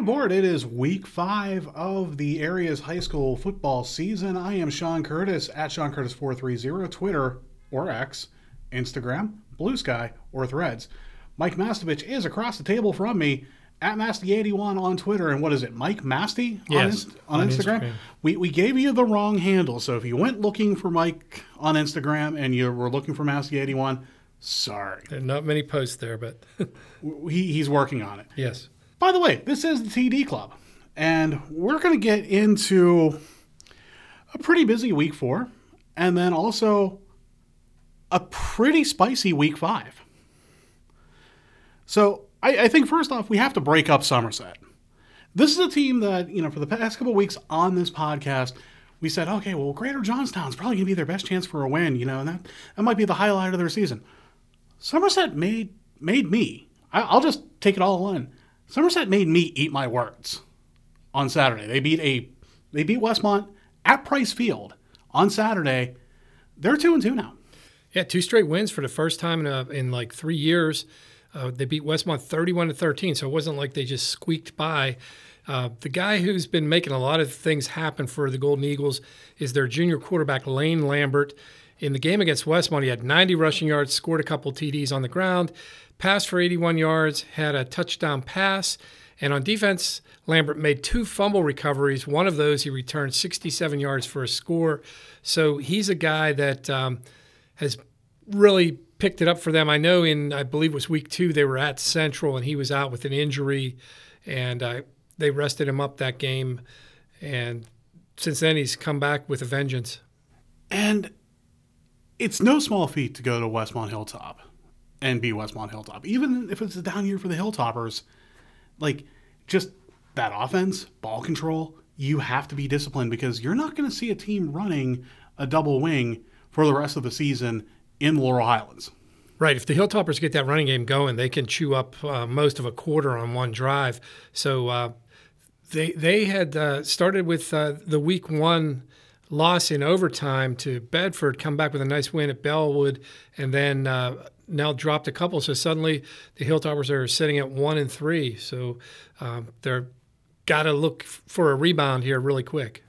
aboard. It is week five of the area's high school football season. I am Shawn Curtis at Shawn Curtis430, Twitter or X, Instagram, Blue Sky, or Threads. Mike Mastovich is across the table from me at Masty81 on Twitter. And what is it, Mike Masty yes, on, on, on Instagram? Instagram? We, we gave you the wrong handle. So if you went looking for Mike on Instagram and you were looking for Masty81, sorry. There are not many posts there, but he, he's working on it. Yes. By the way, this is the TD Club, and we're going to get into a pretty busy week four, and then also a pretty spicy week five. So I, I, think first off, we have to break up Somerset. This is a team that, you know, for the past couple weeks on this podcast, we said, okay, well, Greater Johnstown's probably going to be their best chance for a win, you know, and that, that might be the highlight of their season. Somerset made made me. I, I'll just take it all in. Somerset made me eat my words on Saturday. They beat a they beat Westmont at Price Field on Saturday. They're two and two now. Yeah, two straight wins for the first time in a, in like three years. Uh, they beat Westmont 31 to 13, so it wasn't like they just squeaked by. Uh, the guy who's been making a lot of things happen for the Golden Eagles is their junior quarterback Lane Lambert. In the game against Westmont, he had 90 rushing yards, scored a couple TDs on the ground, passed for 81 yards, had a touchdown pass. And on defense, Lambert made two fumble recoveries. One of those, he returned 67 yards for a score. So he's a guy that um, has really picked it up for them. I know in, I believe it was week two, they were at Central and he was out with an injury. And uh, they rested him up that game. And since then, he's come back with a vengeance. And it's no small feat to go to Westmont Hilltop and be Westmont Hilltop. Even if it's a down year for the Hilltoppers, like just that offense, ball control, you have to be disciplined because you're not going to see a team running a double wing for the rest of the season in Laurel Highlands. Right. If the Hilltoppers get that running game going, they can chew up uh, most of a quarter on one drive. So uh, they they had uh, started with uh, the week one loss in overtime to Bedford, come back with a nice win at Bellwood, and then uh, now dropped a couple. So suddenly the Hilltoppers are sitting at one and three. So um, they're got to look for a rebound here really quick.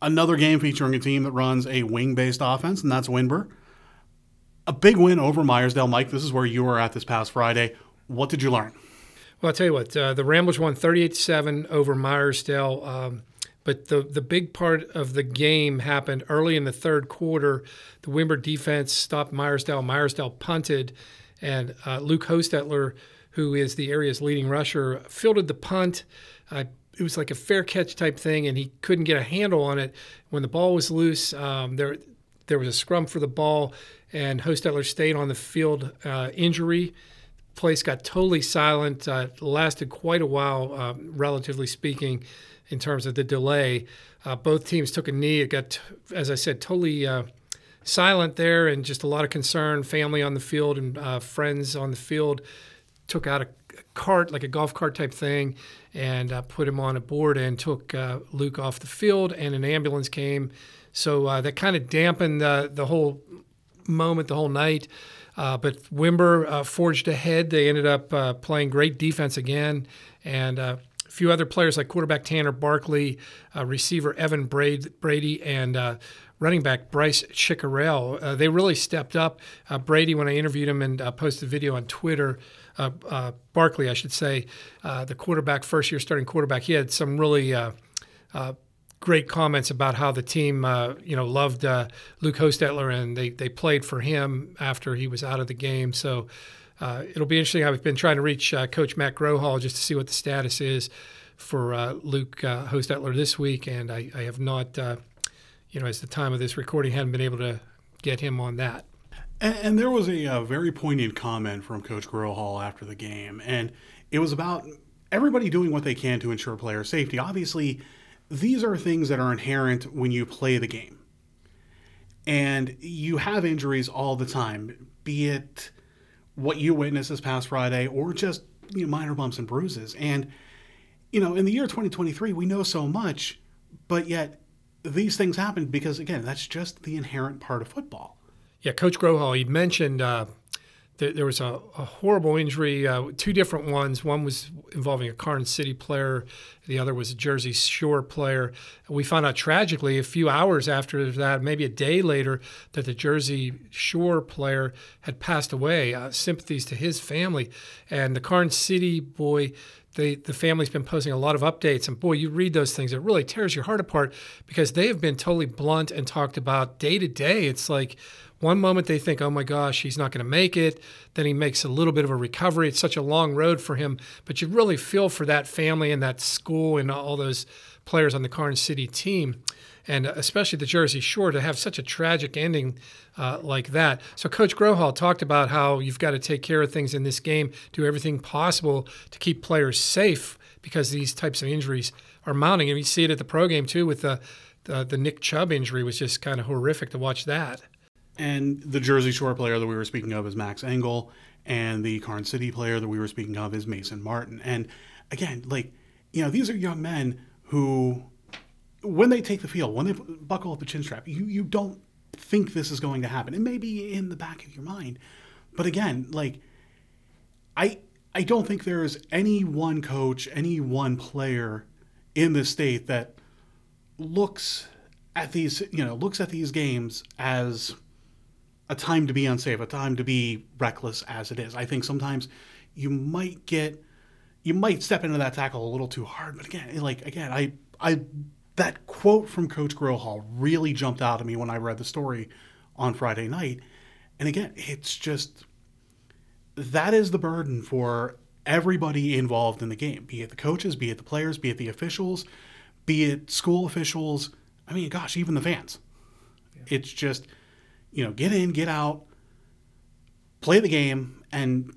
Another game featuring a team that runs a wing-based offense, and that's Windber. A big win over Meyersdale. Mike, this is where you were at this past Friday. What did you learn? Well, I'll tell you what. Uh, the Ramblers won 38-7 over Meyersdale. Um, but the, the big part of the game happened early in the third quarter. The Windber defense stopped Meyersdale. Meyersdale punted, and uh, Luke Hostetler, who is the area's leading rusher, fielded the punt. Uh, it was like a fair catch type thing, and he couldn't get a handle on it. When the ball was loose, um, there there was a scrum for the ball, and Hostetler stayed on the field uh, injury place got totally silent. Uh, lasted quite a while, uh, relatively speaking in terms of the delay. Uh, both teams took a knee. It got, as I said, totally uh, silent there, and just a lot of concern. Family on the field and uh, friends on the field took out a, cart, like a golf cart type thing, and uh, put him on a board and took uh, Luke off the field. And an ambulance came, so uh, that kind of dampened the whole moment, the whole night. but Windber forged ahead. They ended up playing great defense again, and few other players like quarterback Tanner Barkley, uh, receiver Evan Brady, and uh, running back Bryce Chickarell. Uh, they really stepped up. Uh, Brady, when I interviewed him and uh, posted a video on Twitter, uh, Barkley, I should say, the quarterback, first year starting quarterback, he had some really great comments about how the team, uh, you know, loved uh, Luke Hostetler and they, they played for him after he was out of the game. So uh, it'll be interesting. I've been trying to reach uh, Coach Matt Grohall just to see what the status is for uh, Luke uh, Hostetler this week, and I, I have not, uh, you know, as the time of this recording, hadn't been able to get him on that. And, and there was a, a, very poignant comment from Coach Grohall after the game, and it was about everybody doing what they can to ensure player safety. Obviously, these are things that are inherent when you play the game. And you have injuries all the time, be it what you witnessed this past Friday or just you know, minor bumps and bruises. And, you know, in the year 2023, we know so much, but yet these things happen because, again, that's just the inherent part of football. Yeah, Coach Grohall, he mentioned uh, there, was a, a, horrible injury, uh, two different ones. One was involving a Karns City player, the other was a Jersey Shore player. We found out tragically a few hours after that, maybe a day later, that the Jersey Shore player had passed away. Uh, sympathies to his family. And the Karns City boy, they, the family's been posting a lot of updates. And boy, you read those things, it really tears your heart apart because they have been totally blunt and talked about day to day. It's like, one moment they think, oh my gosh, he's not going to make it. Then he makes a little bit of a recovery. It's such a long road for him. But you really feel for that family and that school and all those players on the Karns City team. And especially the Jersey Shore to have such a tragic ending uh, like that. So, Coach Grohol talked about how you've got to take care of things in this game, do everything possible to keep players safe because these types of injuries are mounting. And you see it at the pro game too with the, the, the Nick Chubb injury was just kind of horrific to watch that. And the Jersey Shore player that we were speaking of is Max Engel, and the Karns City player that we were speaking of is Mason Martin. And again, like, you know, these are young men who, when they take the field, when they buckle up a chin strap, you, you don't think this is going to happen. It may be in the back of your mind. But again, like, I, I don't think there is any one coach, any one player in this state that looks at these, you know, looks at these games as a time to be unsafe, a time to be reckless as it is. I think sometimes you might get you might step into that tackle a little too hard. But again, like again, I I that quote from Coach Grohol really jumped out at me when I read the story on Friday night. And again, it's just that is the burden for everybody involved in the game, be it the coaches, be it the players, be it the officials, be it school officials. I mean, gosh, even the fans. Yeah. It's just you know, get in, get out, play the game, and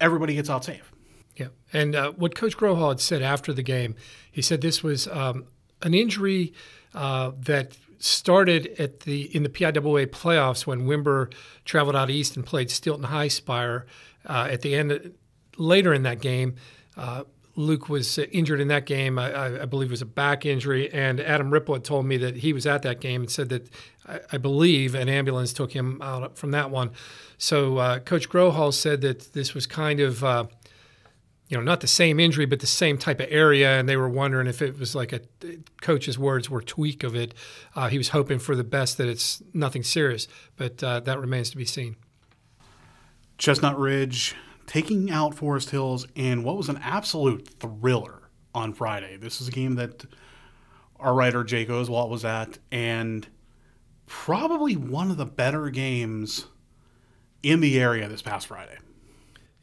everybody gets out safe. Yeah. And uh, what Coach Grohol had said after the game, he said this was um, an injury uh, that started at the in the PIAA playoffs when Windber traveled out east and played Steelton-Highspire. Uh, at the end, later in that game, uh, Luke was injured in that game. I, I, believe it was a back injury, and Adam Ripple had told me that he was at that game and said that I, I believe an ambulance took him out from that one. So uh, Coach Grohol said that this was kind of, uh, you know, not the same injury, but the same type of area, and they were wondering if it was like a coach's words were tweak of it. Uh, he was hoping for the best that it's nothing serious, but uh, that remains to be seen. Chestnut Ridge taking out Forest Hills in what was an absolute thriller on Friday. This is a game that our writer Jake Oswalt was at, and probably one of the better games in the area this past Friday.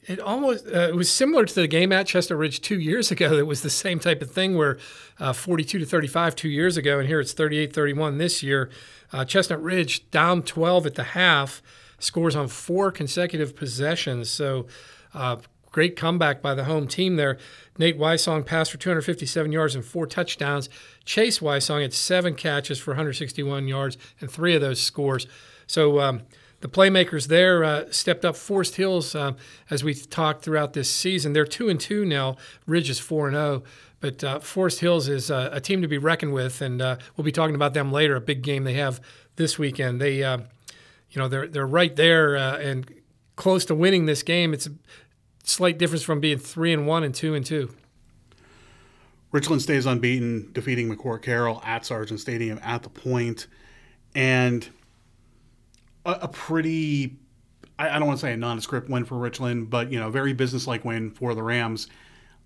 It almost uh, it was similar to the game at Chestnut Ridge two years ago. It was the same type of thing where uh, 42 to 35 two years ago, and here it's 38 31 this year. Uh, Chestnut Ridge down 12 at the half, scores on four consecutive possessions. So uh, great comeback by the home team there. Nate Wysong passed for 257 yards and four touchdowns. Chase Wysong had seven catches for 161 yards and three of those scores. So um, the playmakers there uh, stepped up. Forest Hills, uh, as we've talked throughout this season, they're two and two now. Ridge is four and zero. Oh. But uh, Forest Hills is uh, a team to be reckoned with, and uh, we'll be talking about them later. A big game they have this weekend. They, uh, you know, they're they're right there and close to winning this game. It's a slight difference from being three and one and two and two. Richland stays unbeaten, defeating McCort Carroll at Sargent Stadium at the point, and a, a pretty. I, I don't want to say a nondescript win for Richland, but you know, very businesslike win for the Rams.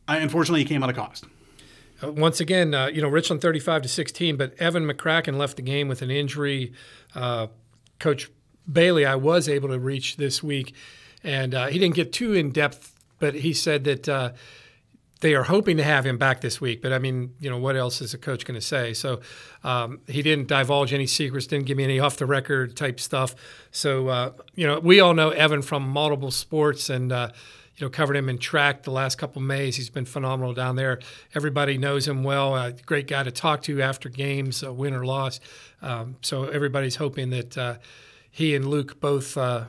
I, unfortunately, it came at a cost. Uh, once again, uh, you know, Richland 35 to 16, but Evan McCracken left the game with an injury. Uh, Coach Bailey, I was able to reach this week, and uh, he didn't get too in depth, but he said that uh, they are hoping to have him back this week. But I mean, you know, what else is a coach going to say? So um, he didn't divulge any secrets, didn't give me any off the record type stuff. So uh, you know, we all know Evan from multiple sports and. Uh, you know, covered him in track the last couple of Mays. He's been phenomenal down there. Everybody knows him well. Great guy to talk to after games, win or loss. Um, so everybody's hoping that uh, he and Luke both, uh,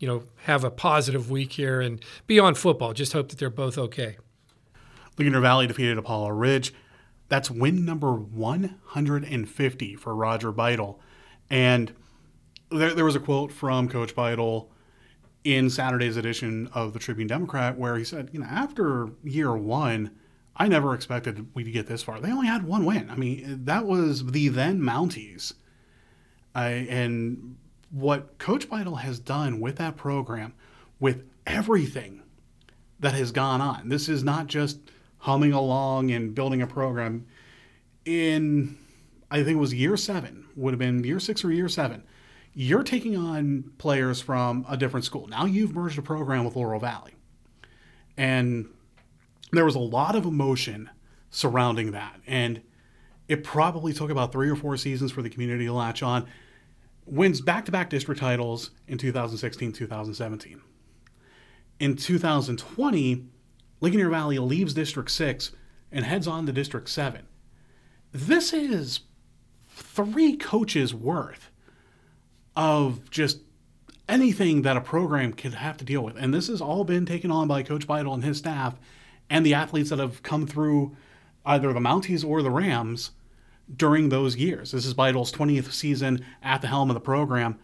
you know, have a positive week here and beyond football. Just hope that they're both okay. Ligonier Valley defeated Apollo Ridge. That's win number 150 for Roger Beitel. And there, there was a quote from Coach Beitel in Saturday's edition of the Tribune Democrat, where he said, you know, after year one, I never expected we'd get this far. They only had one win. I mean, that was the then Mounties. I, and what Coach Beitel has done with that program, with everything that has gone on, this is not just humming along and building a program. In, I think it was year seven, would have been year six or year seven, you're taking on players from a different school. Now you've merged a program with Laurel Valley. And there was a lot of emotion surrounding that. And it probably took about three or four seasons for the community to latch on. Wins back to back district titles in 2016, 2017. In 2020, Ligonier Valley leaves District 6 and heads on to District 7. This is three coaches worth of just anything that a program could have to deal with. And this has all been taken on by Coach Beitel and his staff and the athletes that have come through either the Mounties or the Rams during those years. This is Beitel's 20th season at the helm of the program.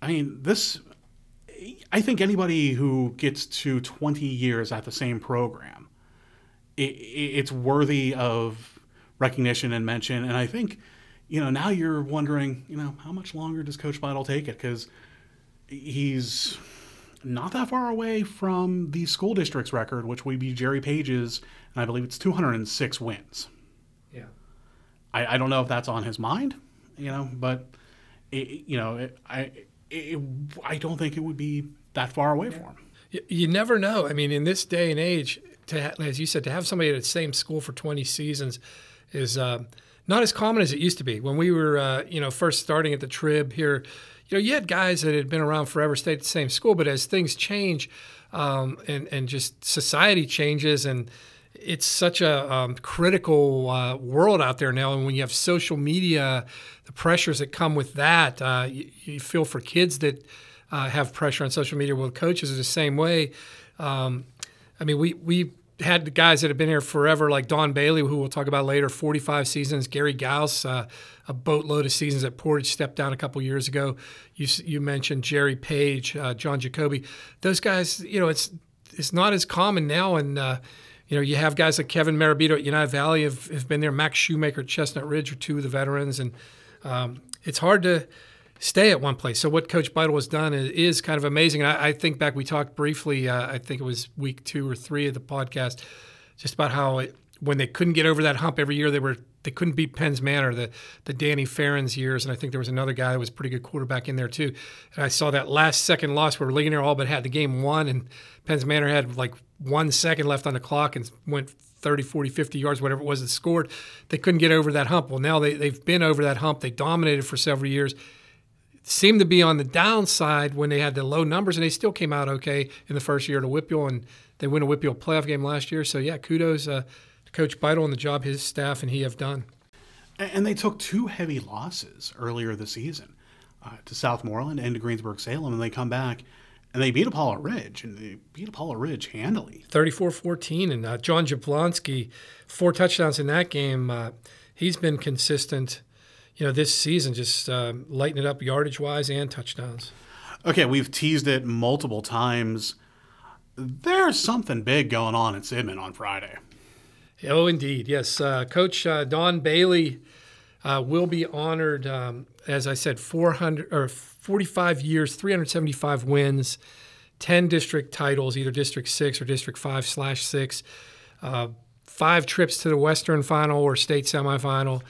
I mean, this, I think anybody who gets to 20 years at the same program, it, it's worthy of recognition and mention. And I think, you know, now you're wondering, you know, how much longer does Coach Beitel take it? Because he's not that far away from the school district's record, which would be Jerry Page's, and I believe it's 206 wins. I, I don't know if that's on his mind, you know, but it, you know, it, I it, I don't think it would be that far away yeah. for him. You, never know. I mean, in this day and age, to as you said, to have somebody at the same school for 20 seasons is uh, not as common as it used to be. When we were, uh, you know, first starting at the Trib here you know, you had guys that had been around forever, stayed at the same school, but as things change um, and, and just society changes and it's such a um, critical uh, world out there now. And when you have social media, the pressures that come with that, uh, you, you, feel for kids that uh, have pressure on social media. Well, coaches are the same way. Um, I mean, we, we had guys that have been here forever, like Don Bailey, who we'll talk about later, 45 seasons. Gary Gauss, uh, a boatload of seasons at Portage, stepped down a couple years ago. You, you mentioned Jerry Page, uh, John Jacoby. Those guys, you know, it's it's not as common now. And, uh, you know, you have guys like Kevin Marabito at United Valley have, have been there. Max Shoemaker at Chestnut Ridge are two of the veterans. And um, it's hard to – stay at one place. So what Coach Beitel has done is, is kind of amazing. I, I, think back, we talked briefly. Uh, I think it was week two or three of the podcast, just about how it, when they couldn't get over that hump every year, they were they couldn't beat Penns Manor, the the Danny Ferens years, and I think there was another guy that was pretty good quarterback in there too. And I saw that last second loss where Ligonier all but had the game won, and Penns Manor had like one second left on the clock and went 30, 40, 50 yards, whatever it was that scored. They couldn't get over that hump. Well, now they, they've been over that hump. They dominated for several years seemed to be on the downside when they had the low numbers, and they still came out okay in the first year to WPIAL, and they win a WPIAL playoff game last year. So yeah, kudos uh, Coach Beitel and the job his staff and he have done. And they took two heavy losses earlier this season uh, to Southmoreland and to Greensburg Salem, and they come back and they beat Apollo Ridge, and they beat Apollo Ridge handily. 34-14, and uh, John Jablonski, four touchdowns in that game. Uh, he's been consistent – you know, this season just uh, lighting it up yardage wise and touchdowns. Okay, we've teased it multiple times. There's something big going on in Sidman on Friday. Oh, indeed. Yes. Uh, Coach uh, Don Bailey uh, will be honored, um, as I said, 400 or 45 years, 375 wins, 10 district titles, either District 6 or District 5 slash 6, uh, five trips to the Western final or state semifinal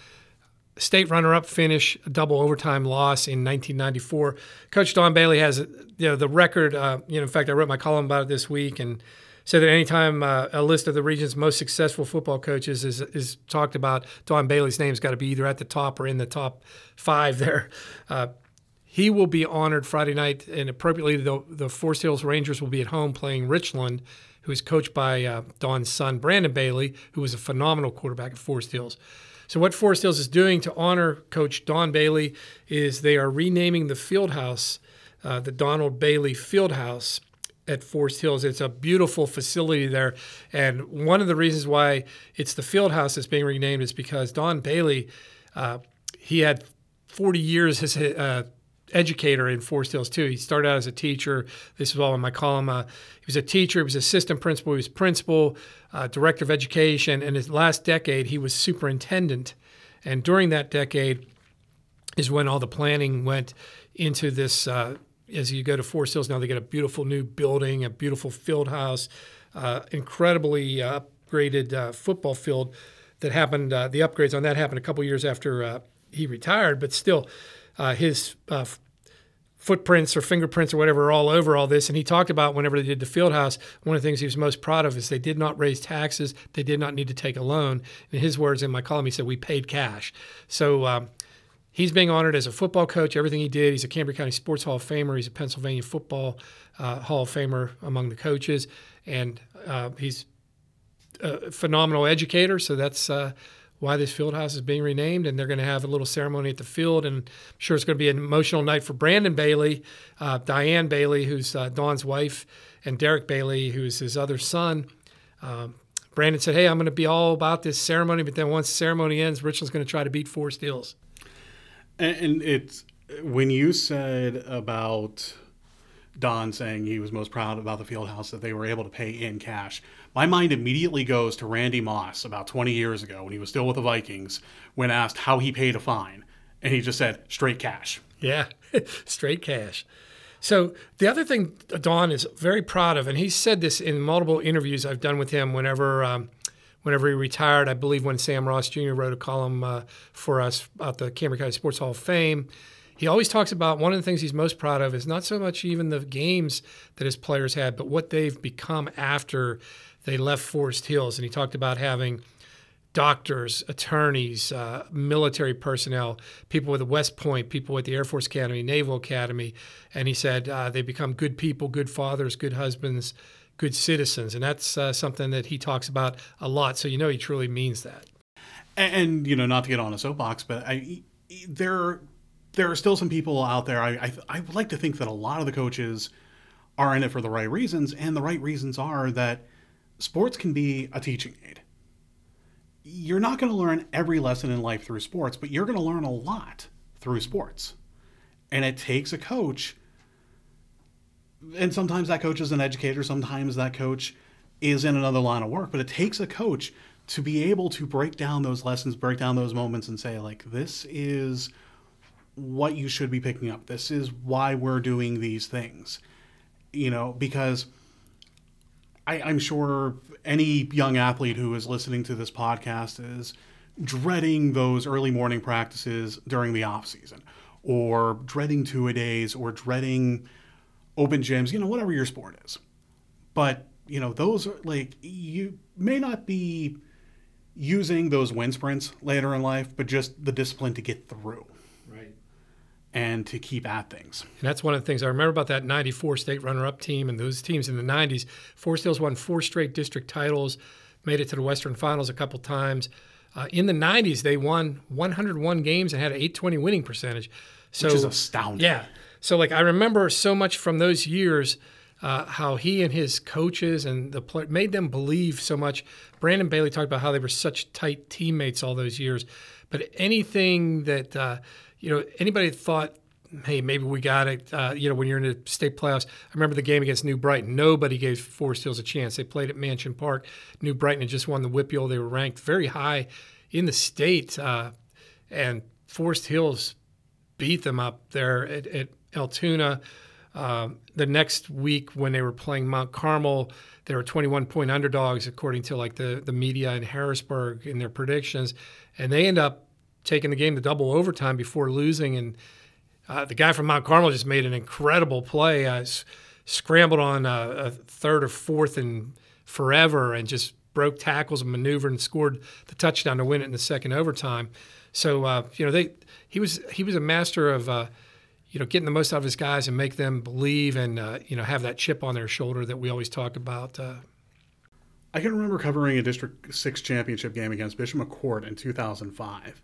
state runner-up finish, double overtime loss in 1994. Coach Don Bailey has you know the record. Uh, you know, in fact, I wrote my column about it this week and said that anytime uh, a list of the region's most successful football coaches is is talked about, Don Bailey's name's got to be either at the top or in the top five there. Uh, he will be honored Friday night, and appropriately, the, the Forest Hills Rangers will be at home playing Richland, who is coached by uh, Don's son, Brandon Bailey, who was a phenomenal quarterback at Forest Hills. So, what Forest Hills is doing to honor Coach Don Bailey is they are renaming the field house, uh, the Donald Bailey Field House at Forest Hills. It's a beautiful facility there. And one of the reasons why it's the field house that's being renamed is because Don Bailey, uh, he had 40 years as, uh, educator in Forest Hills too. He started out as a teacher. This is all in my column. Uh, he was a teacher. He was assistant principal. He was principal, uh, director of education, and his last decade he was superintendent. And during that decade is when all the planning went into this. Uh, as you go to Forest Hills now, they got a beautiful new building, a beautiful field house, uh, incredibly upgraded uh, football field. That happened. Uh, the upgrades on that happened a couple years after he retired, but still, his footprints or fingerprints or whatever are all over all this. And he talked about whenever they did the field house, one of the things he was most proud of is they did not raise taxes. They did not need to take a loan. In his words in my column, he said, we paid cash. So um, he's being honored as a football coach. Everything he did, he's a Cambria County Sports Hall of Famer. He's a Pennsylvania Football uh, Hall of Famer among the coaches. And uh, he's a phenomenal educator. So that's uh, why this field house is being renamed, and they're going to have a little ceremony at the field. And I'm sure it's going to be an emotional night for Brandon Bailey, uh, Diane Bailey, who's uh, Don's wife, and Derek Bailey, who's his other son. Um, Brandon said, "Hey, I'm going to be all about this ceremony, but then once the ceremony ends, Richland's going to try to beat Forest Hills." And, and it's when you said about Don saying he was most proud about the field house that they were able to pay in cash. My mind immediately goes to Randy Moss about 20 years ago when he was still with the Vikings, when asked how he paid a fine. And he just said, straight cash. Yeah, straight cash. So the other thing Don is very proud of, and he said this in multiple interviews I've done with him whenever. Um, whenever he retired, I believe when Sam Ross Jr. wrote a column uh, for us about the Cambria County Sports Hall of Fame, he always talks about one of the things he's most proud of is not so much even the games that his players had, but what they've become after they left Forest Hills. And he talked about having doctors, attorneys, uh, military personnel, people with the West Point, people at the Air Force Academy, Naval Academy. And he said uh, they become good people, good fathers, good husbands, good citizens. And that's uh, something that he talks about a lot. So you know he truly means that. And, and you know, not to get on a soapbox, but I, there there are still some people out there. I, I, I would like to think that a lot of the coaches are in it for the right reasons, and the right reasons are that sports can be a teaching aid. You're not going to learn every lesson in life through sports, but you're going to learn a lot through sports. And it takes a coach, and sometimes that coach is an educator, sometimes that coach is in another line of work, but it takes a coach to be able to break down those lessons, break down those moments, and say, like, this is what you should be picking up. This is why we're doing these things. You know, because I, I'm sure any young athlete who is listening to this podcast is dreading those early morning practices during the off season, or dreading two a days, or dreading open gyms. You know, whatever your sport is. But you know, those are like you may not be using those wind sprints later in life, but just the discipline to get through Right. and to keep at things. And that's one of the things I remember about that 94 state runner up team and those teams in the 90s. Forest Hills won four straight district titles, made it to the Western Finals a couple times. Uh, in the 90s, they won 101 games and had an 820 winning percentage. So, Which is astounding. Yeah. So, like, I remember so much from those years. Uh, how he and his coaches and the play made them believe so much. Brandon Bailey talked about how they were such tight teammates all those years. But anything that uh, you know, anybody thought, hey, maybe we got it. Uh, you know, when you're in the state playoffs, I remember the game against New Brighton. Nobody gave Forest Hills a chance. They played at Mansion Park. New Brighton had just won the WPIAL. They were ranked very high in the state, uh, and Forest Hills beat them up there at, at Altoona. Um, the next week, when they were playing Mount Carmel, they were 21 point underdogs according to like the the media in Harrisburg in their predictions, and they end up taking the game to double overtime before losing. And uh, the guy from Mount Carmel just made an incredible play. Uh, scrambled on a, a, third or fourth and forever and just broke tackles and maneuvered and scored the touchdown to win it in the second overtime. So uh, you know they he was he was a master of uh, you know getting the most out of his guys and make them believe and uh, you know have that chip on their shoulder that we always talk about. Uh. I can remember covering a District Six championship game against Bishop McCort in 2005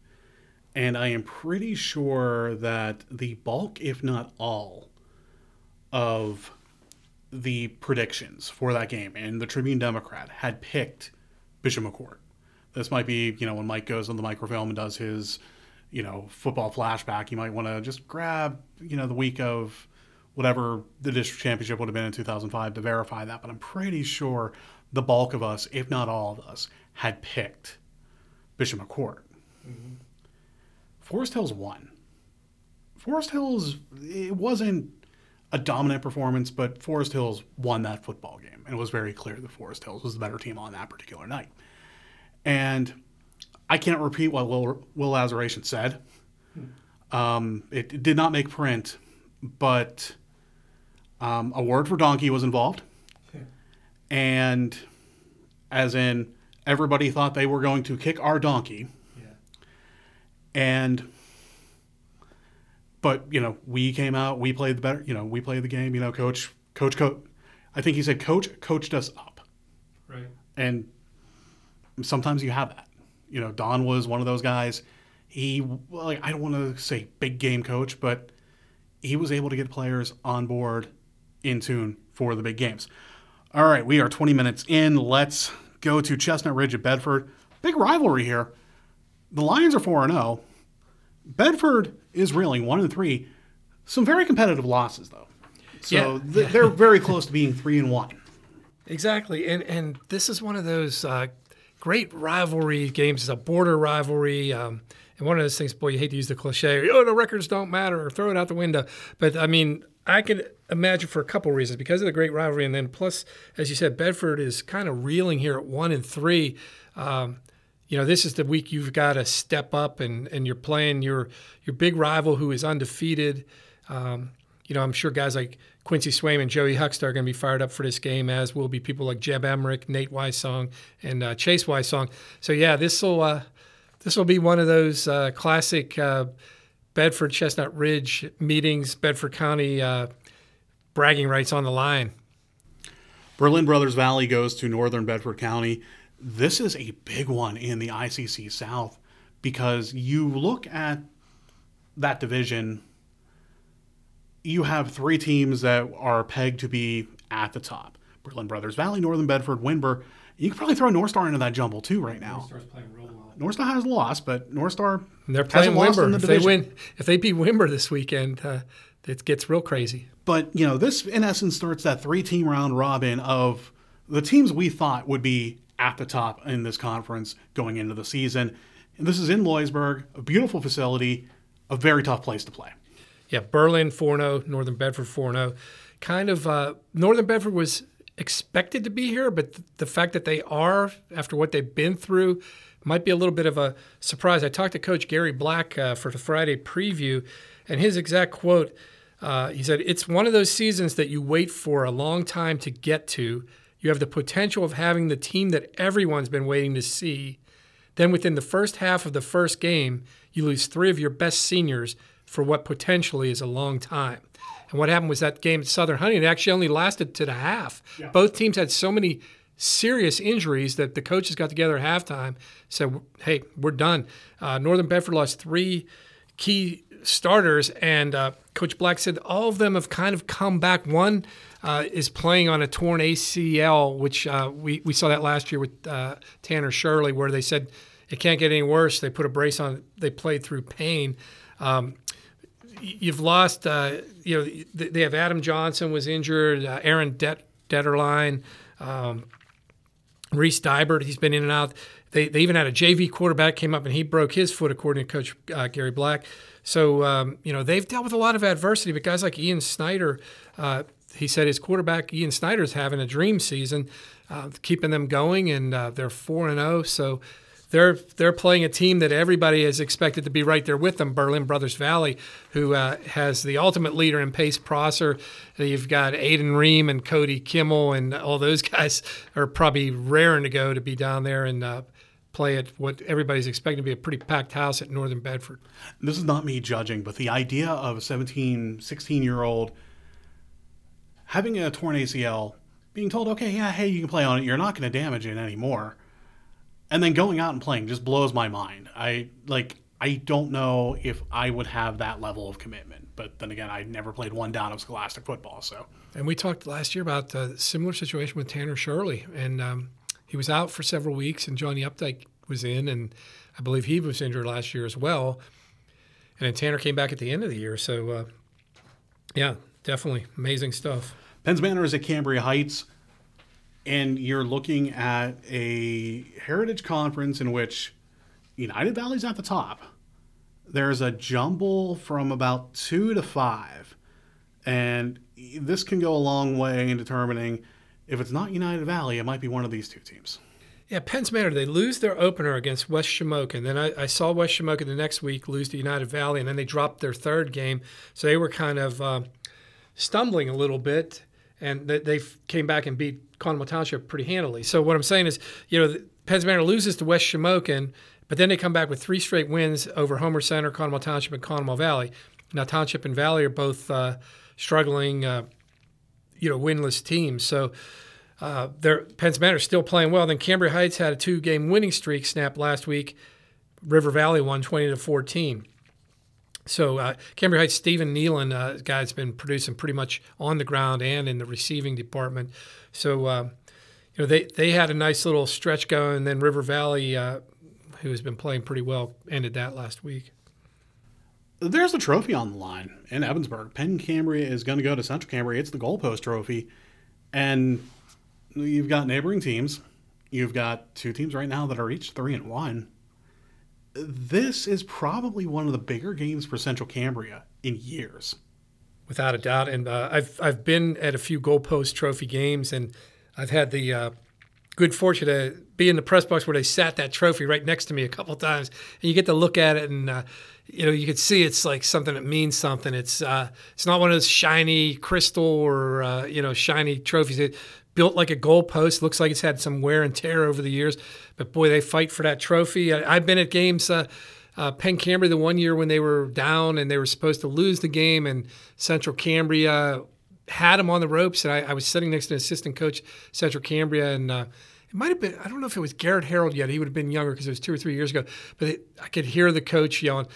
and I am pretty sure that the bulk, if not all, of the predictions for that game and the Tribune Democrat had picked Bishop McCort. This might be, you know, when Mike goes on the microfilm and does his you know, football flashback, you might want to just grab, you know, the week of whatever the district championship would have been in 2005 to verify that. But I'm pretty sure the bulk of us, if not all of us, had picked Bishop McCort. Mm-hmm. Forest Hills won. Forest Hills, it wasn't a dominant performance, but Forest Hills won that football game. And it was very clear that Forest Hills was the better team on that particular night. And I can't repeat what Will, Will Lazaration said. Um, it, it, did not make print, but um, a word for donkey was involved. And as in, everybody thought they were going to kick our donkey. Yeah. And but you know, we came out, we played the better, you know, we played the game. You know, coach, coach, coach. I think he said, coach coached us up. Right. And sometimes you have that. You know, Don was one of those guys. He like I don't want to say big game coach, but he was able to get players on board in tune for the big games. All right, we are 20 minutes in. Let's go to Chestnut Ridge at Bedford. Big rivalry here. The Lions are 4 0. Bedford is reeling 1 and 3. Some very competitive losses, though. So yeah. th- they're very close to being 3 and 1. Exactly. And, and this is one of those uh, great rivalry games. It's a border rivalry. Um, and one of those things, boy, you hate to use the cliche, oh, the records don't matter, or throw it out the window. But I mean, I can imagine for a couple reasons because of the great rivalry, and then plus, as you said, Bedford is kind of reeling here at one and three. Um, you know, this is the week you've got to step up, and and you're playing your your big rival who is undefeated. Um, you know, I'm sure guys like Quincy Swaim and Joey Huckster are going to be fired up for this game, as will be people like Jeb Emmerich, Nate Wysong, and uh, Chase Wysong. So yeah, this will uh, this will be one of those uh, classic uh, Bedford Chestnut Ridge meetings, Bedford County uh, bragging rights on the line. Berlin Brothers Valley goes to Northern Bedford County. This is a big one in the ICC South because you look at that division you have three teams that are pegged to be at the top Berlin Brothers Valley, Northern Bedford, Windber. You could probably throw North Star into that jumble too right now. North Star's playing real well. North Star has lost, but North Star they're playing Windber. The if they win, if they beat Windber this weekend, uh, it gets real crazy. But you know, this in essence starts that three-team round robin of the teams we thought would be at the top in this conference going into the season. And this is in Loysburg, a beautiful facility, a very tough place to play yeah, Berlin 4 0, Northern Bedford 4 0. Kind of, uh, Northern Bedford was expected to be here, but th- the fact that they are, after what they've been through, might be a little bit of a surprise. I talked to Coach Gary Black uh, for the Friday preview, and his exact quote uh, he said, It's one of those seasons that you wait for a long time to get to. You have the potential of having the team that everyone's been waiting to see. Then, within the first half of the first game, you lose three of your best seniors for what potentially is a long time. And what happened was that game at Southern Huntington actually only lasted to the half. Yeah. Both teams had so many serious injuries that the coaches got together at halftime, said, "Hey, we're done." Uh, Northern Bedford lost three key starters, and uh, Coach Black said all of them have kind of come back. One uh, is playing on a torn ACL, which uh, we we saw that last year with uh, Tanner Shirley, where they said it can't get any worse. They put a brace on. They played through pain. Um, you've lost. Uh, you know, they have Adam Johnson was injured. Uh, Aaron Det- Detterline, um, Reese Dybert. He's been in and out. They, they even had a JV quarterback came up and he broke his foot, according to Coach uh, Gary Black. So um, you know they've dealt with a lot of adversity. But guys like Ian Snyder, uh, he said his quarterback Ian Snyder's having a dream season, uh, keeping them going, and uh, they're four and zero. Oh. So they're they're playing a team that everybody is expected to be right there with them. Berlin Brothers Valley, who uh, has the ultimate leader in Pace Prosser. You've got Aiden Ream and Cody Kimmel, and all those guys are probably raring to go to be down there and. Uh, play at what everybody's expecting to be a pretty packed house at Northern Bedford. This is not me judging, but the idea of a 17, 16 year old having a torn ACL, being told, okay, yeah, hey, you can play on it, you're not going to damage it anymore and then going out and playing just blows my mind. I like I don't know if I would have that level of commitment. But then again, I never played one down of scholastic football. So, and we talked last year about a similar situation with Tanner Shirley, and um, he was out for several weeks, and Johnny Updike was in, and I believe he was injured last year as well. and then Tanner came back at the end of the year. So, uh, yeah, definitely amazing stuff. Penns Manor is at Cambria Heights, and you're looking at a heritage conference in which United Valley's at the top. There's a jumble from about two to five, and this can go a long way in determining if it's not United Valley, it might be one of these two teams. Yeah, Penns Manor, they lose their opener against West Shamokin. And then I, I, saw West Shamokin the next week lose to United Valley, and then they dropped their third game. So they were kind of uh, stumbling a little bit, and they, they came back and beat Conemaugh Township pretty handily. So what I'm saying is, you know, Penns Manor loses to West Shamokin, but then they come back with three straight wins over Homer Center, Conemaugh Township, and Conemaugh Valley. Now, Township and Valley are both uh, struggling, uh, you know, winless teams. So uh, their Penns Manor still playing well. Then Cambria Heights had a two-game winning streak snapped last week. River Valley won 20 to 14. So uh, Cambria Heights, Stephen Nealon, uh, guy's been producing pretty much on the ground and in the receiving department. So uh, you know they they had a nice little stretch going. Then River Valley, uh, who has been playing pretty well, ended that last week. There's a trophy on the line in Ebensburg. Penn Cambria is going to go to Central Cambria. It's the goalpost trophy, and you've got neighboring teams. You've got two teams right now that are each three and one. This is probably one of the bigger games for Central Cambria in years, without a doubt. And uh, I've I've been at a few goalpost trophy games, and I've had the uh, good fortune to be in the press box where they sat that trophy right next to me a couple times, and you get to look at it and. Uh, you know, you can see it's like something that means something. It's uh, it's not one of those shiny crystal or uh, you know shiny trophies. It, built like a goalpost. Looks like it's had some wear and tear over the years, but boy, they fight for that trophy. I, have been at games. Uh, uh, Penn Cambria the one year when they were down and they were supposed to lose the game, and Central Cambria had them on the ropes, and I, I was sitting next to an assistant coach, Central Cambria, and uh, it might have been I don't know if it was Garrett Harold yet. He would have been younger because it was two or three years ago. But it, I could hear the coach yelling,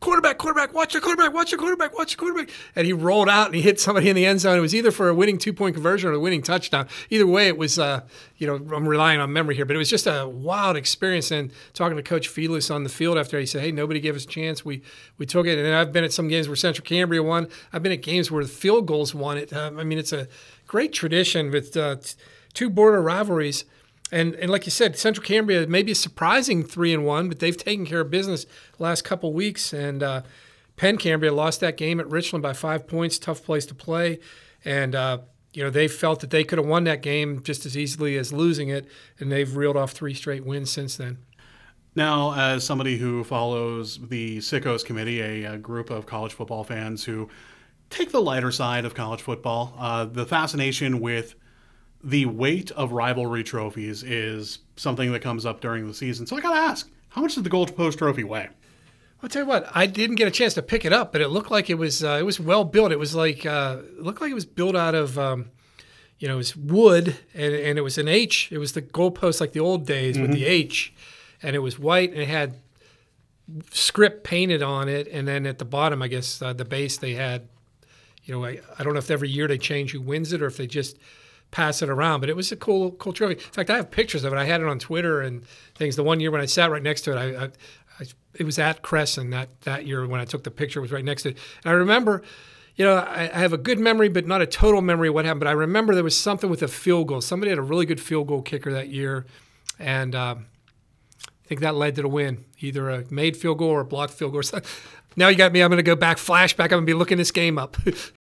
quarterback, quarterback, watch your quarterback, watch your quarterback, watch your quarterback. And he rolled out and he hit somebody in the end zone. It was either for a winning two point conversion or a winning touchdown. Either way, it was, uh, you know, I'm relying on memory here, but it was just a wild experience. And talking to Coach Felix on the field after, he said, hey, nobody gave us a chance. We we took it. And I've been at some games where Central Cambria won. I've been at games where the field goals won it. Um, I mean, it's a great tradition with uh, two border rivalries. And, and like you said, Central Cambria may be a surprising three and one, but they've taken care of business the last couple weeks. And uh, Penn Cambria lost that game at Richland by five points, tough place to play. And, uh, you know, they felt that they could have won that game just as easily as losing it, and they've reeled off three straight wins since then. Now, as somebody who follows the Sickos Committee, a, a group of college football fans who take the lighter side of college football, uh, the fascination with the weight of rivalry trophies is something that comes up during the season. So I got to ask, how much does the Goalpost Trophy weigh? I'll tell you what, I didn't get a chance to pick it up, but it looked like it was uh, it was well built. It was like uh, it looked like it was built out of um, you know it was wood and, and it was an H. It was the goalpost like the old days mm-hmm. with the H, and it was white and it had script painted on it, and then at the bottom, I guess uh, the base they had. You know, I, I don't know if every year they change who wins it or if they just pass it around. But it was a cool, cool trophy. In fact, I have pictures of it. I had it on Twitter and things. The one year when I sat right next to it, I, I, I it was at Crescent that that year when I took the picture. It was right next to it, and I remember. You know, I, I have a good memory, but not a total memory of what happened. But I remember there was something with a field goal. Somebody had a really good field goal kicker that year, and um, I think that led to the win, either a made field goal or a blocked field goal. now you got me. I'm going to go back, flashback. I'm going to be looking this game up.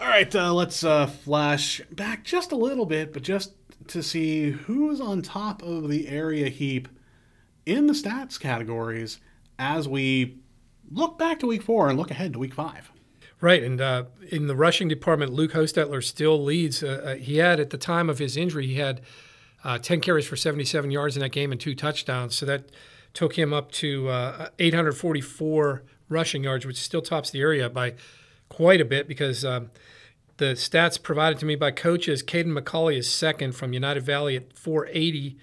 All right, uh, let's uh, flash back just a little bit, but just to see who's on top of the area heap in the stats categories as we look back to week four and look ahead to week five. Right, and uh, in the rushing department, Luke Hostetler still leads. Uh, uh, he had, at the time of his injury, he had uh, 10 carries for 77 yards in that game and two touchdowns. So that took him up to 844 rushing yards, which still tops the area by quite a bit because um, the stats provided to me by coaches, Caden McCauley is second from United Valley at 480.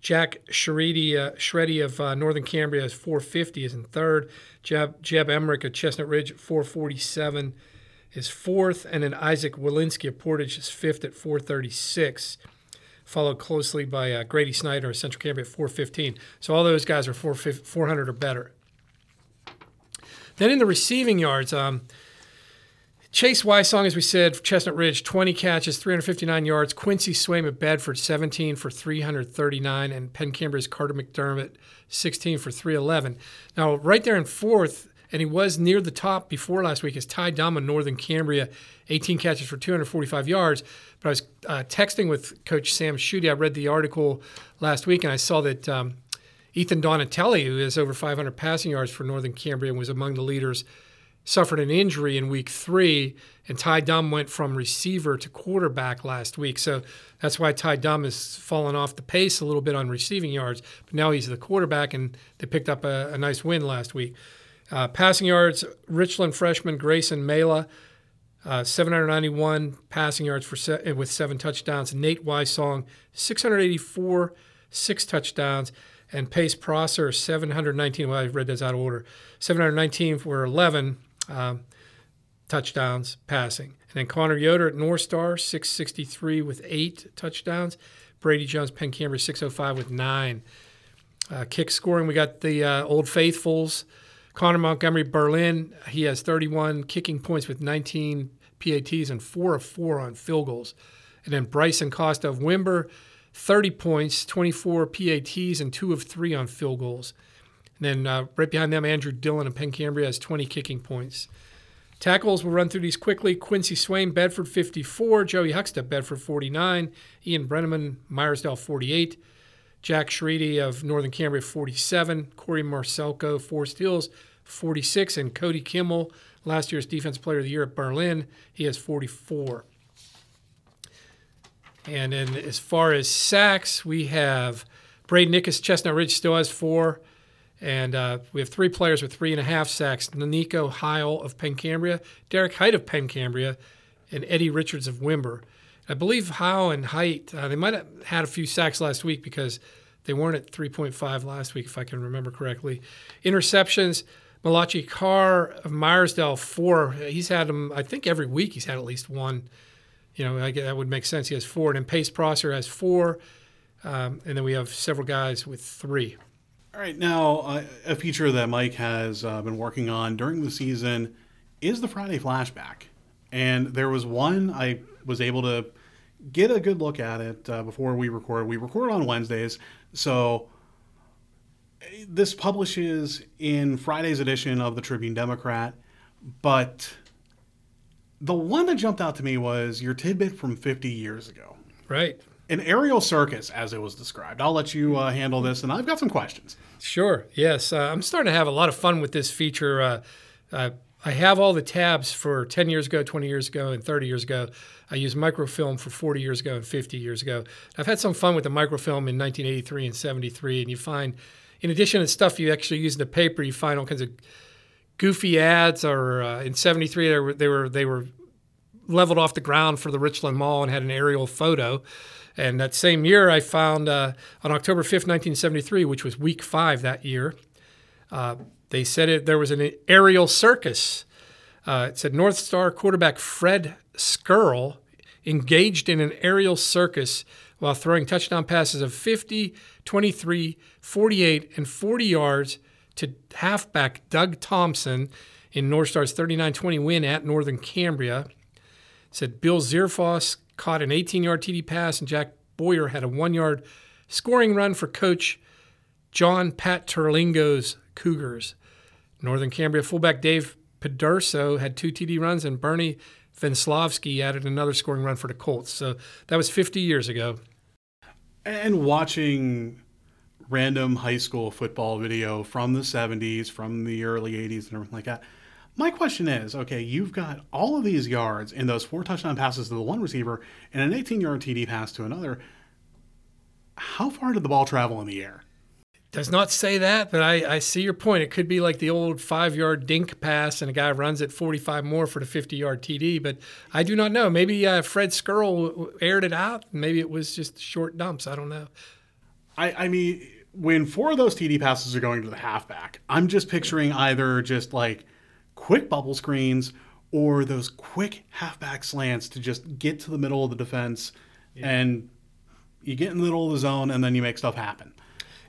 Jack Shreddy, uh, Shreddy of uh, Northern Cambria is 450 is in third. Jeb, Jeb Emmerich of Chestnut Ridge at 447 is fourth. And then Isaac Walensky of Portage is fifth at 436 followed closely by uh, Grady Snyder of Central Cambria at 415. So all those guys are 400 or better. Then in the receiving yards, um, Chase Wysong, as we said, Chestnut Ridge, 20 catches, 359 yards. Quincy Swaim at Bedford, 17 for 339. And Penn Cambria's Carter McDermott, 16 for 311. Now, right there in fourth, and he was near the top before last week, is Ty of Northern Cambria, 18 catches for 245 yards. But I was uh, texting with Coach Sam Schutte. I read the article last week, and I saw that um, Ethan Donatelli, who has over 500 passing yards for Northern Cambria, and was among the leaders – suffered an injury in week three, and Ty Dum went from receiver to quarterback last week. So that's why Ty Dum has fallen off the pace a little bit on receiving yards. But now he's the quarterback, and they picked up a, a nice win last week. Uh, passing yards, Richland freshman Grayson Mela, uh, 791 passing yards for se- with seven touchdowns. Nate Wysong, 684, six touchdowns. And Pace Prosser, 719. Well, I've read those out of order. 719 for 11 um, touchdowns passing. And then Connor Yoder at North Star, 663 with eight touchdowns. Brady Jones, Penn Cambria, 605 with nine. Uh, kick scoring, we got the uh, Old Faithfuls. Connor Montgomery Berlin, he has 31 kicking points with 19 PATs and four of four on field goals. And then Bryson Costa of Windber, 30 points, 24 PATs, and two of three on field goals. And then uh, right behind them, Andrew Dillon of Penn Cambria has 20 kicking points. Tackles, we'll run through these quickly. Quincy Swain, Bedford 54. Joey Huckstep, Bedford 49. Ian Brenneman, Meyersdale 48. Jack Shredy of Northern Cambria 47. Corey Marcelko, Forest Hills 46. And Cody Kimmel, last year's Defense Player of the Year at Berlin, he has 44. And then as far as sacks, we have Braden Nickus, Chestnut Ridge still has four. And uh, we have three players with three and a half sacks Nico Heil of Penn Cambria, Derek Height of Penn Cambria, and Eddie Richards of Windber. I believe Heil and Height, uh, they might have had a few sacks last week because they weren't at 3.5 last week, if I can remember correctly. Interceptions, Malachi Carr of Meyersdale, four. He's had them, I think, every week he's had at least one. You know, I, that would make sense. He has four. And then Pace Prosser has four. Um, and then we have several guys with three. All right, now uh, a feature that Mike has uh, been working on during the season is the Friday flashback, and there was one I was able to get a good look at it uh, before we record. We record on Wednesdays, so this publishes in Friday's edition of the Tribune Democrat, but the one that jumped out to me was your tidbit from 50 years ago. Right an aerial circus, as it was described. I'll let you uh, handle this, and I've got some questions. Sure. Yes, uh, I'm starting to have a lot of fun with this feature. Uh, I have all the tabs for 10 years ago, 20 years ago, and 30 years ago. I used microfilm for 40 years ago and 50 years ago. I've had some fun with the microfilm in 1983 and 73, and you find, in addition to stuff you actually use in the paper, you find all kinds of goofy ads. Or uh, in 73, they were, they were they were leveled off the ground for the Richland Mall and had an aerial photo. And that same year, I found uh, on October 5th, 1973, which was week five that year, uh, they said it, there was an aerial circus. Uh, it said North Star quarterback Fred Skirl engaged in an aerial circus while throwing touchdown passes of 50, 23, 48, and 40 yards to halfback Doug Thompson in North Star's 39 20 win at Northern Cambria. It said Bill Zierfoss caught an 18 yard TD pass, and Jack Boyer had a one yard scoring run for coach John Pat Terlingo's Cougars. Northern Cambria fullback Dave Pederso had two TD runs, and Bernie Venslavsky added another scoring run for the Colts. So that was 50 years ago. And watching random high school football video from the 70s, from the early 80s, and everything like that, my question is okay, you've got all of these yards in those four touchdown passes to the one receiver and an 18 yard TD pass to another. How far did the ball travel in the air? Does not say that, but I, I see your point. It could be like the old five yard dink pass and a guy runs it 45 more for the 50 yard TD, but I do not know. Maybe uh, Fred Skirl aired it out. Maybe it was just short dumps. I don't know. I, I mean, when four of those TD passes are going to the halfback, I'm just picturing either just like – quick bubble screens or those quick halfback slants to just get to the middle of the defense yeah. and you get in the middle of the zone and then you make stuff happen.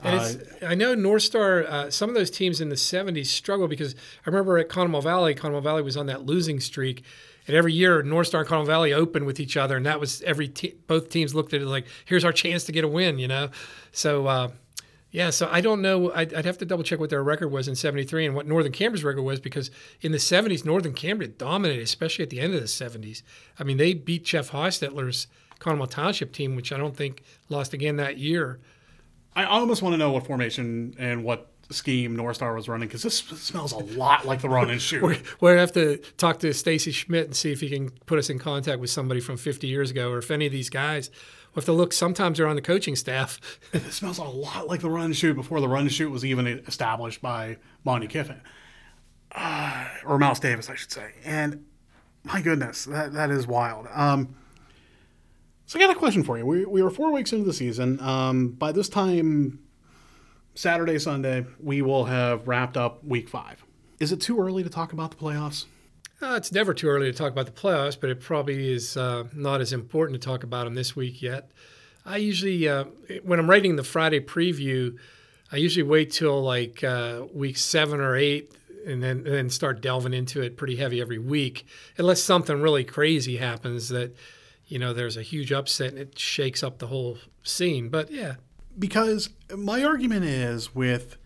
And it's, I know North Star, uh, some of those teams in the 70s struggle because I remember at Conemaugh Valley, Conemaugh Valley was on that losing streak. And every year, North Star and Conemaugh Valley opened with each other. And that was every te- both teams looked at it like, here's our chance to get a win, you know? So, uh, yeah, so I don't know. I'd, I'd, have to double check what their record was in 73 and what Northern Cambria's record was because in the 70s, Northern Cambria dominated, especially at the end of the 70s. I mean, they beat Jeff Hostetler's Conemaugh Township team, which I don't think lost again that year. I almost want to know what formation and what scheme North Star was running because this smells a lot like the run and shoot. we're, we're gonna have to talk to Stacy Schmidt and see if he can put us in contact with somebody from 50 years ago, or if any of these guys. Have to look. Sometimes they're on the coaching staff. it smells a lot like the run shoot before the run shoot was even established by Monte Kiffin uh, or Mouse Davis, I should say. And my goodness, that that is wild. Um, so I got a question for you. We, we were four weeks into the season. Um, by this time, Saturday, Sunday, we will have wrapped up week five. Is it too early to talk about the playoffs? Uh, it's never too early to talk about the playoffs, but it probably is uh, not as important to talk about them this week yet. I usually, uh, when I'm writing the Friday preview, I usually wait till like uh, week seven or eight and then, and then start delving into it pretty heavy every week, unless something really crazy happens that – you know, there's a huge upset and it shakes up the whole scene. But yeah. Because my argument is with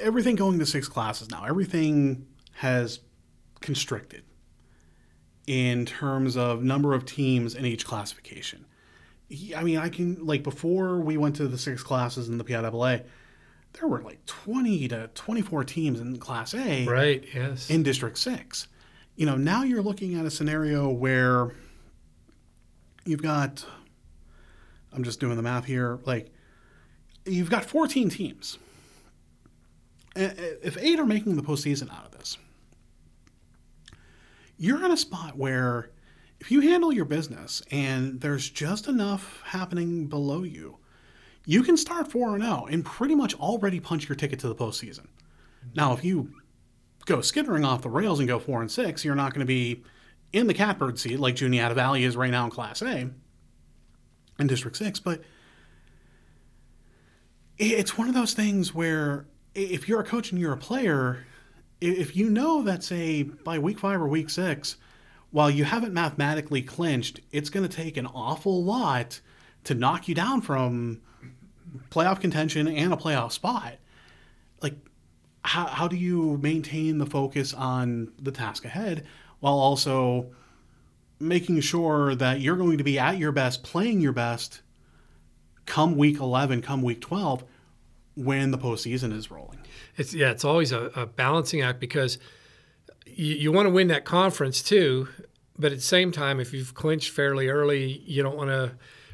everything going to six classes now, everything has constricted in terms of number of teams in each classification. I mean, I can, like, before we went to the six classes in the PIAA, there were like 20 to 24 teams in Class A. Right, yes. In District 6. You know, now you're looking at a scenario where you've got, I'm just doing the math here, like, you've got 14 teams. If eight are making the postseason out of this, you're in a spot where if you handle your business and there's just enough happening below you, you can start 4 and 0 and pretty much already punch your ticket to the postseason. Now, if you go skittering off the rails and go 4 and 6, you're not going to be in the catbird seat, like Juniata Valley is right now in Class A in District 6. But it's one of those things where if you're a coach and you're a player, if you know that, say, by week five or week six, while you haven't mathematically clinched, it's going to take an awful lot to knock you down from playoff contention and a playoff spot. Like, how, how do you maintain the focus on the task ahead while also making sure that you're going to be at your best, playing your best come week 11, come week 12 when the postseason is rolling. It's yeah, it's always a, a balancing act because you, you want to win that conference too, but at the same time, if you've clinched fairly early, you don't want to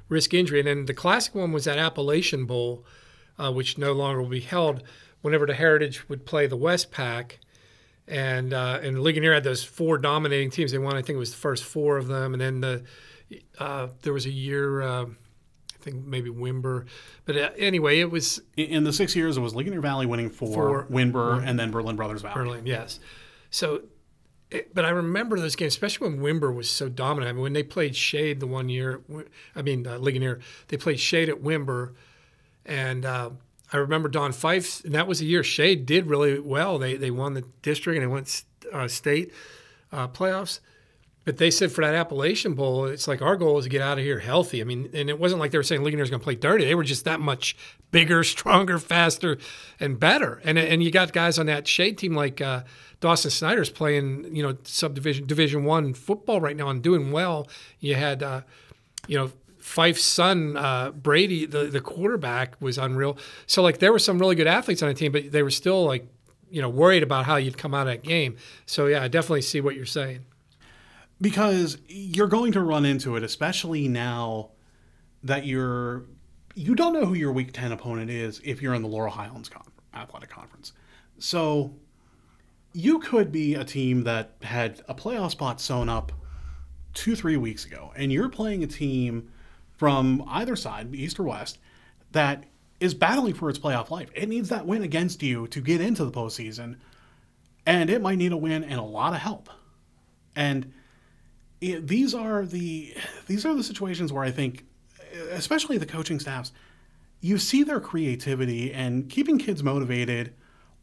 risk injury. And then the classic one was that Appalachian Bowl, uh, which no longer will be held. Whenever the Heritage would play the Westpac, and uh, and Ligonier had those four dominating teams. They won, I think it was the first four of them, and then the uh, there was a year. I think maybe Windber, but uh, anyway, it was in the six years. It was Ligonier Valley winning four, four Windber, and then Berlin Brothers Valley. Berlin, yes. So, it, but I remember those games, especially when Windber was so dominant. I mean, when they played Shade the one year, I mean uh, Ligonier, they played Shade at Windber, and uh, I remember Don Fife, and that was a year Shade did really well. They they won the district and they went uh, state uh, playoffs. But they said for that Appalachian Bowl, it's like our goal is to get out of here healthy. I mean, and it wasn't like they were saying Ligonier's going to play dirty. They were just that much bigger, stronger, faster, and better. And and you got guys on that Shade team like uh, Dawson Snyder's playing, you know, subdivision Division One football right now and doing well. You had, uh, you know, Fife's son, uh, Brady, the, the quarterback, was unreal. So, like, there were some really good athletes on the team, but they were still, like, you know, worried about how you'd come out of that game. So, yeah, I definitely see what you're saying. Because you're going to run into it, especially now that you're you don't know who your Week 10 opponent is if you're in the Laurel Highlands Con- Athletic Conference. So you could be a team that had a playoff spot sewn up two, three weeks ago, and you're playing a team from either side, east or west, that is battling for its playoff life. It needs that win against you to get into the postseason, and it might need a win and a lot of help. And it, these are the these are the situations where I think, especially the coaching staffs, you see their creativity and keeping kids motivated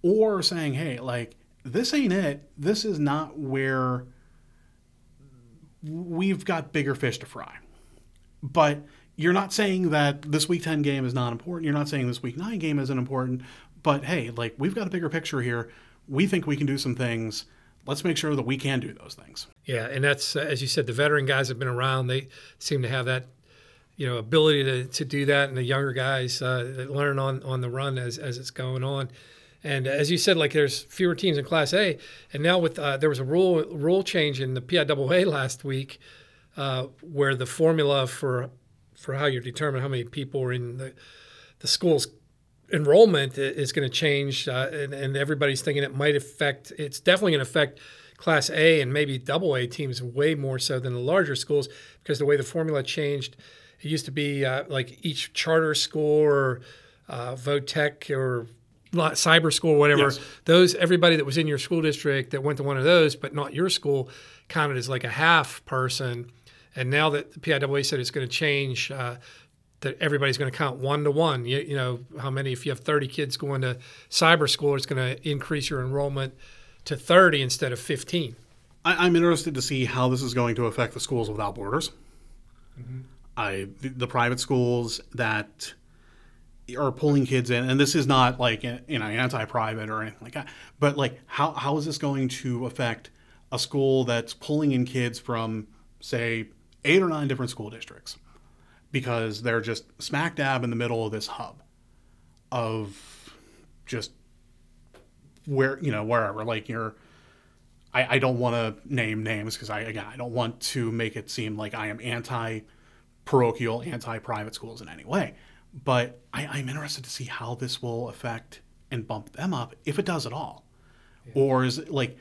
or saying, hey, like, this ain't it. This is not where we've got bigger fish to fry. But you're not saying that this week 10 game is not important. You're not saying this week 9 game isn't important. But hey, like, we've got a bigger picture here. We think we can do some things. Let's make sure that we can do those things. Yeah, and that's uh, as you said, the veteran guys have been around. They seem to have that, you know, ability to, to do that, and the younger guys uh, learn on on the run as as it's going on. And as you said, like there's fewer teams in Class A, and now with uh, there was a rule rule change in the PIAA last week, uh, where the formula for for how you determine how many people are in the the school's enrollment is going to change, uh, and, and everybody's thinking it might affect. It's definitely going to affect Class A and maybe Double A teams way more so than the larger schools because the way the formula changed. It used to be uh, like each charter school or uh, Votech or cyber school, or whatever. Yes. Those everybody that was in your school district that went to one of those, but not your school, counted as like a half person. And now that the PIAA said it's going to change, uh, that everybody's going to count one to one. You, you, know how many? If you have 30 kids going to cyber school, it's going to increase your enrollment to 30 instead of 15. I, am interested to see how this is going to affect the schools without borders. Mm-hmm. I the, the private schools that are pulling kids in, and this is not like you know anti-private or anything like that, but like how how is this going to affect a school that's pulling in kids from say eight or nine different school districts because they're just smack dab in the middle of this hub of just where you know wherever like you're I, I don't want to name names because I again I don't want to make it seem like I am anti parochial anti private schools in any way but I, I'm interested to see how this will affect and bump them up, if it does at all. Yeah. Or is it like,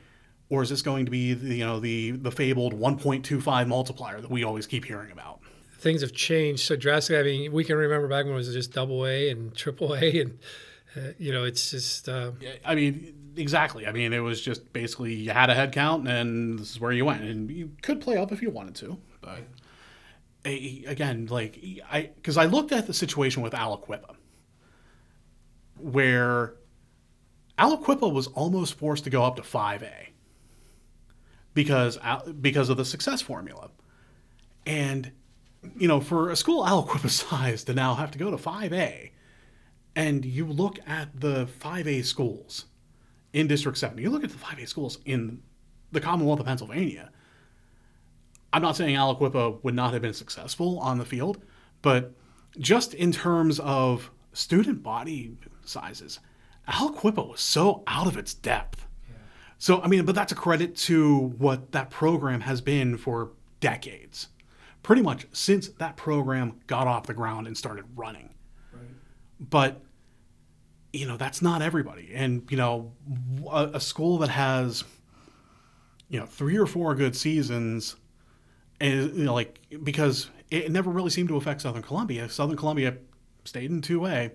or is this going to be the, you know the the fabled 1.25 multiplier that we always keep hearing about? Things have changed so drastically. I mean, we can remember back when it was just double A and triple A, and uh, you know, it's just. Uh, I mean, exactly. I mean, it was just basically you had a head count, and this is where you went, and you could play up if you wanted to, but again, like I, because I looked at the situation with Aliquippa, where Aliquippa was almost forced to go up to five A because because of the success formula, and you know, for a school Aliquippa's size to now have to go to five A, and you look at the five A schools in District Seven, you look at the five A schools in the Commonwealth of Pennsylvania I'm not saying Aliquippa would not have been successful on the field, but just in terms of student body sizes, Aliquippa was so out of its depth. Yeah. So, I mean, but that's a credit to what that program has been for decades. Pretty much since that program got off the ground and started running. Right. But, you know, that's not everybody. And, you know, a, a school that has, you know, three or four good seasons and you know, like because it never really seemed to affect Southern Columbia. Southern Columbia stayed in two A,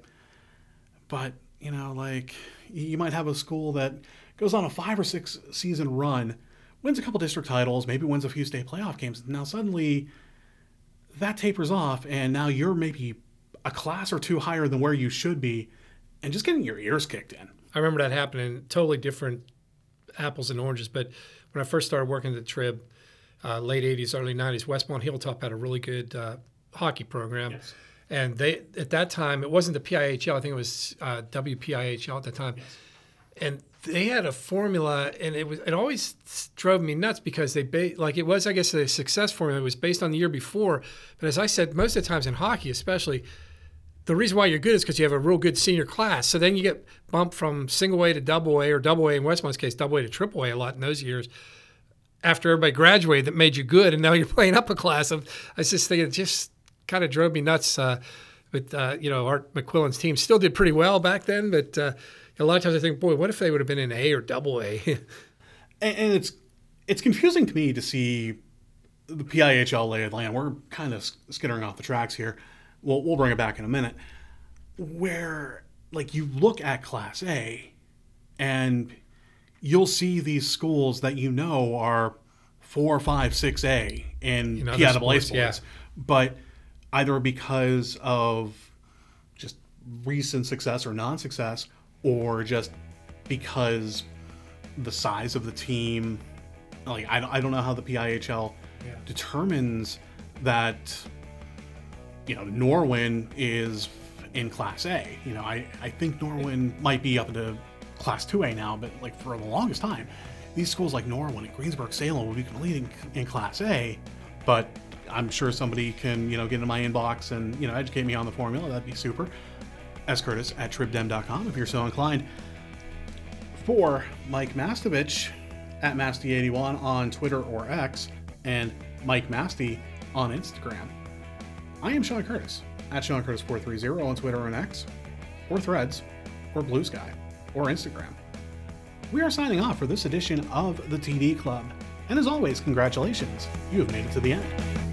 but you know, like you might have a school that goes on a five or six season run, wins a couple district titles, maybe wins a few state playoff games. Now suddenly that tapers off, and now you're maybe a class or two higher than where you should be, and just getting your ears kicked in. I remember that happening. Totally different apples and oranges. But when I first started working at the Trib, uh, late 80s, early 90s, Westmont Hilltop had a really good uh, hockey program. Yes. And they at that time, it wasn't the PIHL, I think it was uh, WPIHL at the time. Yes. And they had a formula, and it was it always drove me nuts because they ba- like it was I guess a success formula. It was based on the year before, but as I said, most of the times in hockey, especially, the reason why you're good is because you have a real good senior class. So then you get bumped from single A to double A, or double A in Westmont's case, double A to triple A a lot in those years after everybody graduated that made you good, and now you're playing up a class. Of, I was just thinking, it just kind of drove me nuts. Uh, but uh, you know, Art McQuillan's team still did pretty well back then. But uh, a lot of times I think, boy, what if they would have been in A or Double A? and, and, it's it's confusing to me to see the PIHL lay of land. We're kind of skittering off the tracks here. We'll we'll bring it back in a minute. Where like you look at Class A, and you'll see these schools that you know are four, five, six A in know, PIAA sports yeah. but either because of just recent success or non success, or just because the size of the team. Like, I, don't- I don't know how the PIHL Yeah. determines that, you know, Norwin is in Class A. You know, I, I think Norwin might be up into Class 2A now, but like for the longest time, these schools like Norwin and Greensburg Salem would be competing in Class A, but I'm sure somebody can, you know, get into my inbox and, you know, educate me on the formula. That'd be super. S. Curtis at tribdem.com if you're so inclined. For Mike Mastovich at Masty81 on Twitter or X, and Mike Masty on Instagram. I am Shawn Curtis at Shawn Curtis430 on Twitter and X, or Threads, or Blue Sky, or Instagram. We are signing off for this edition of the TD Club. And as always, congratulations, you have made it to the end.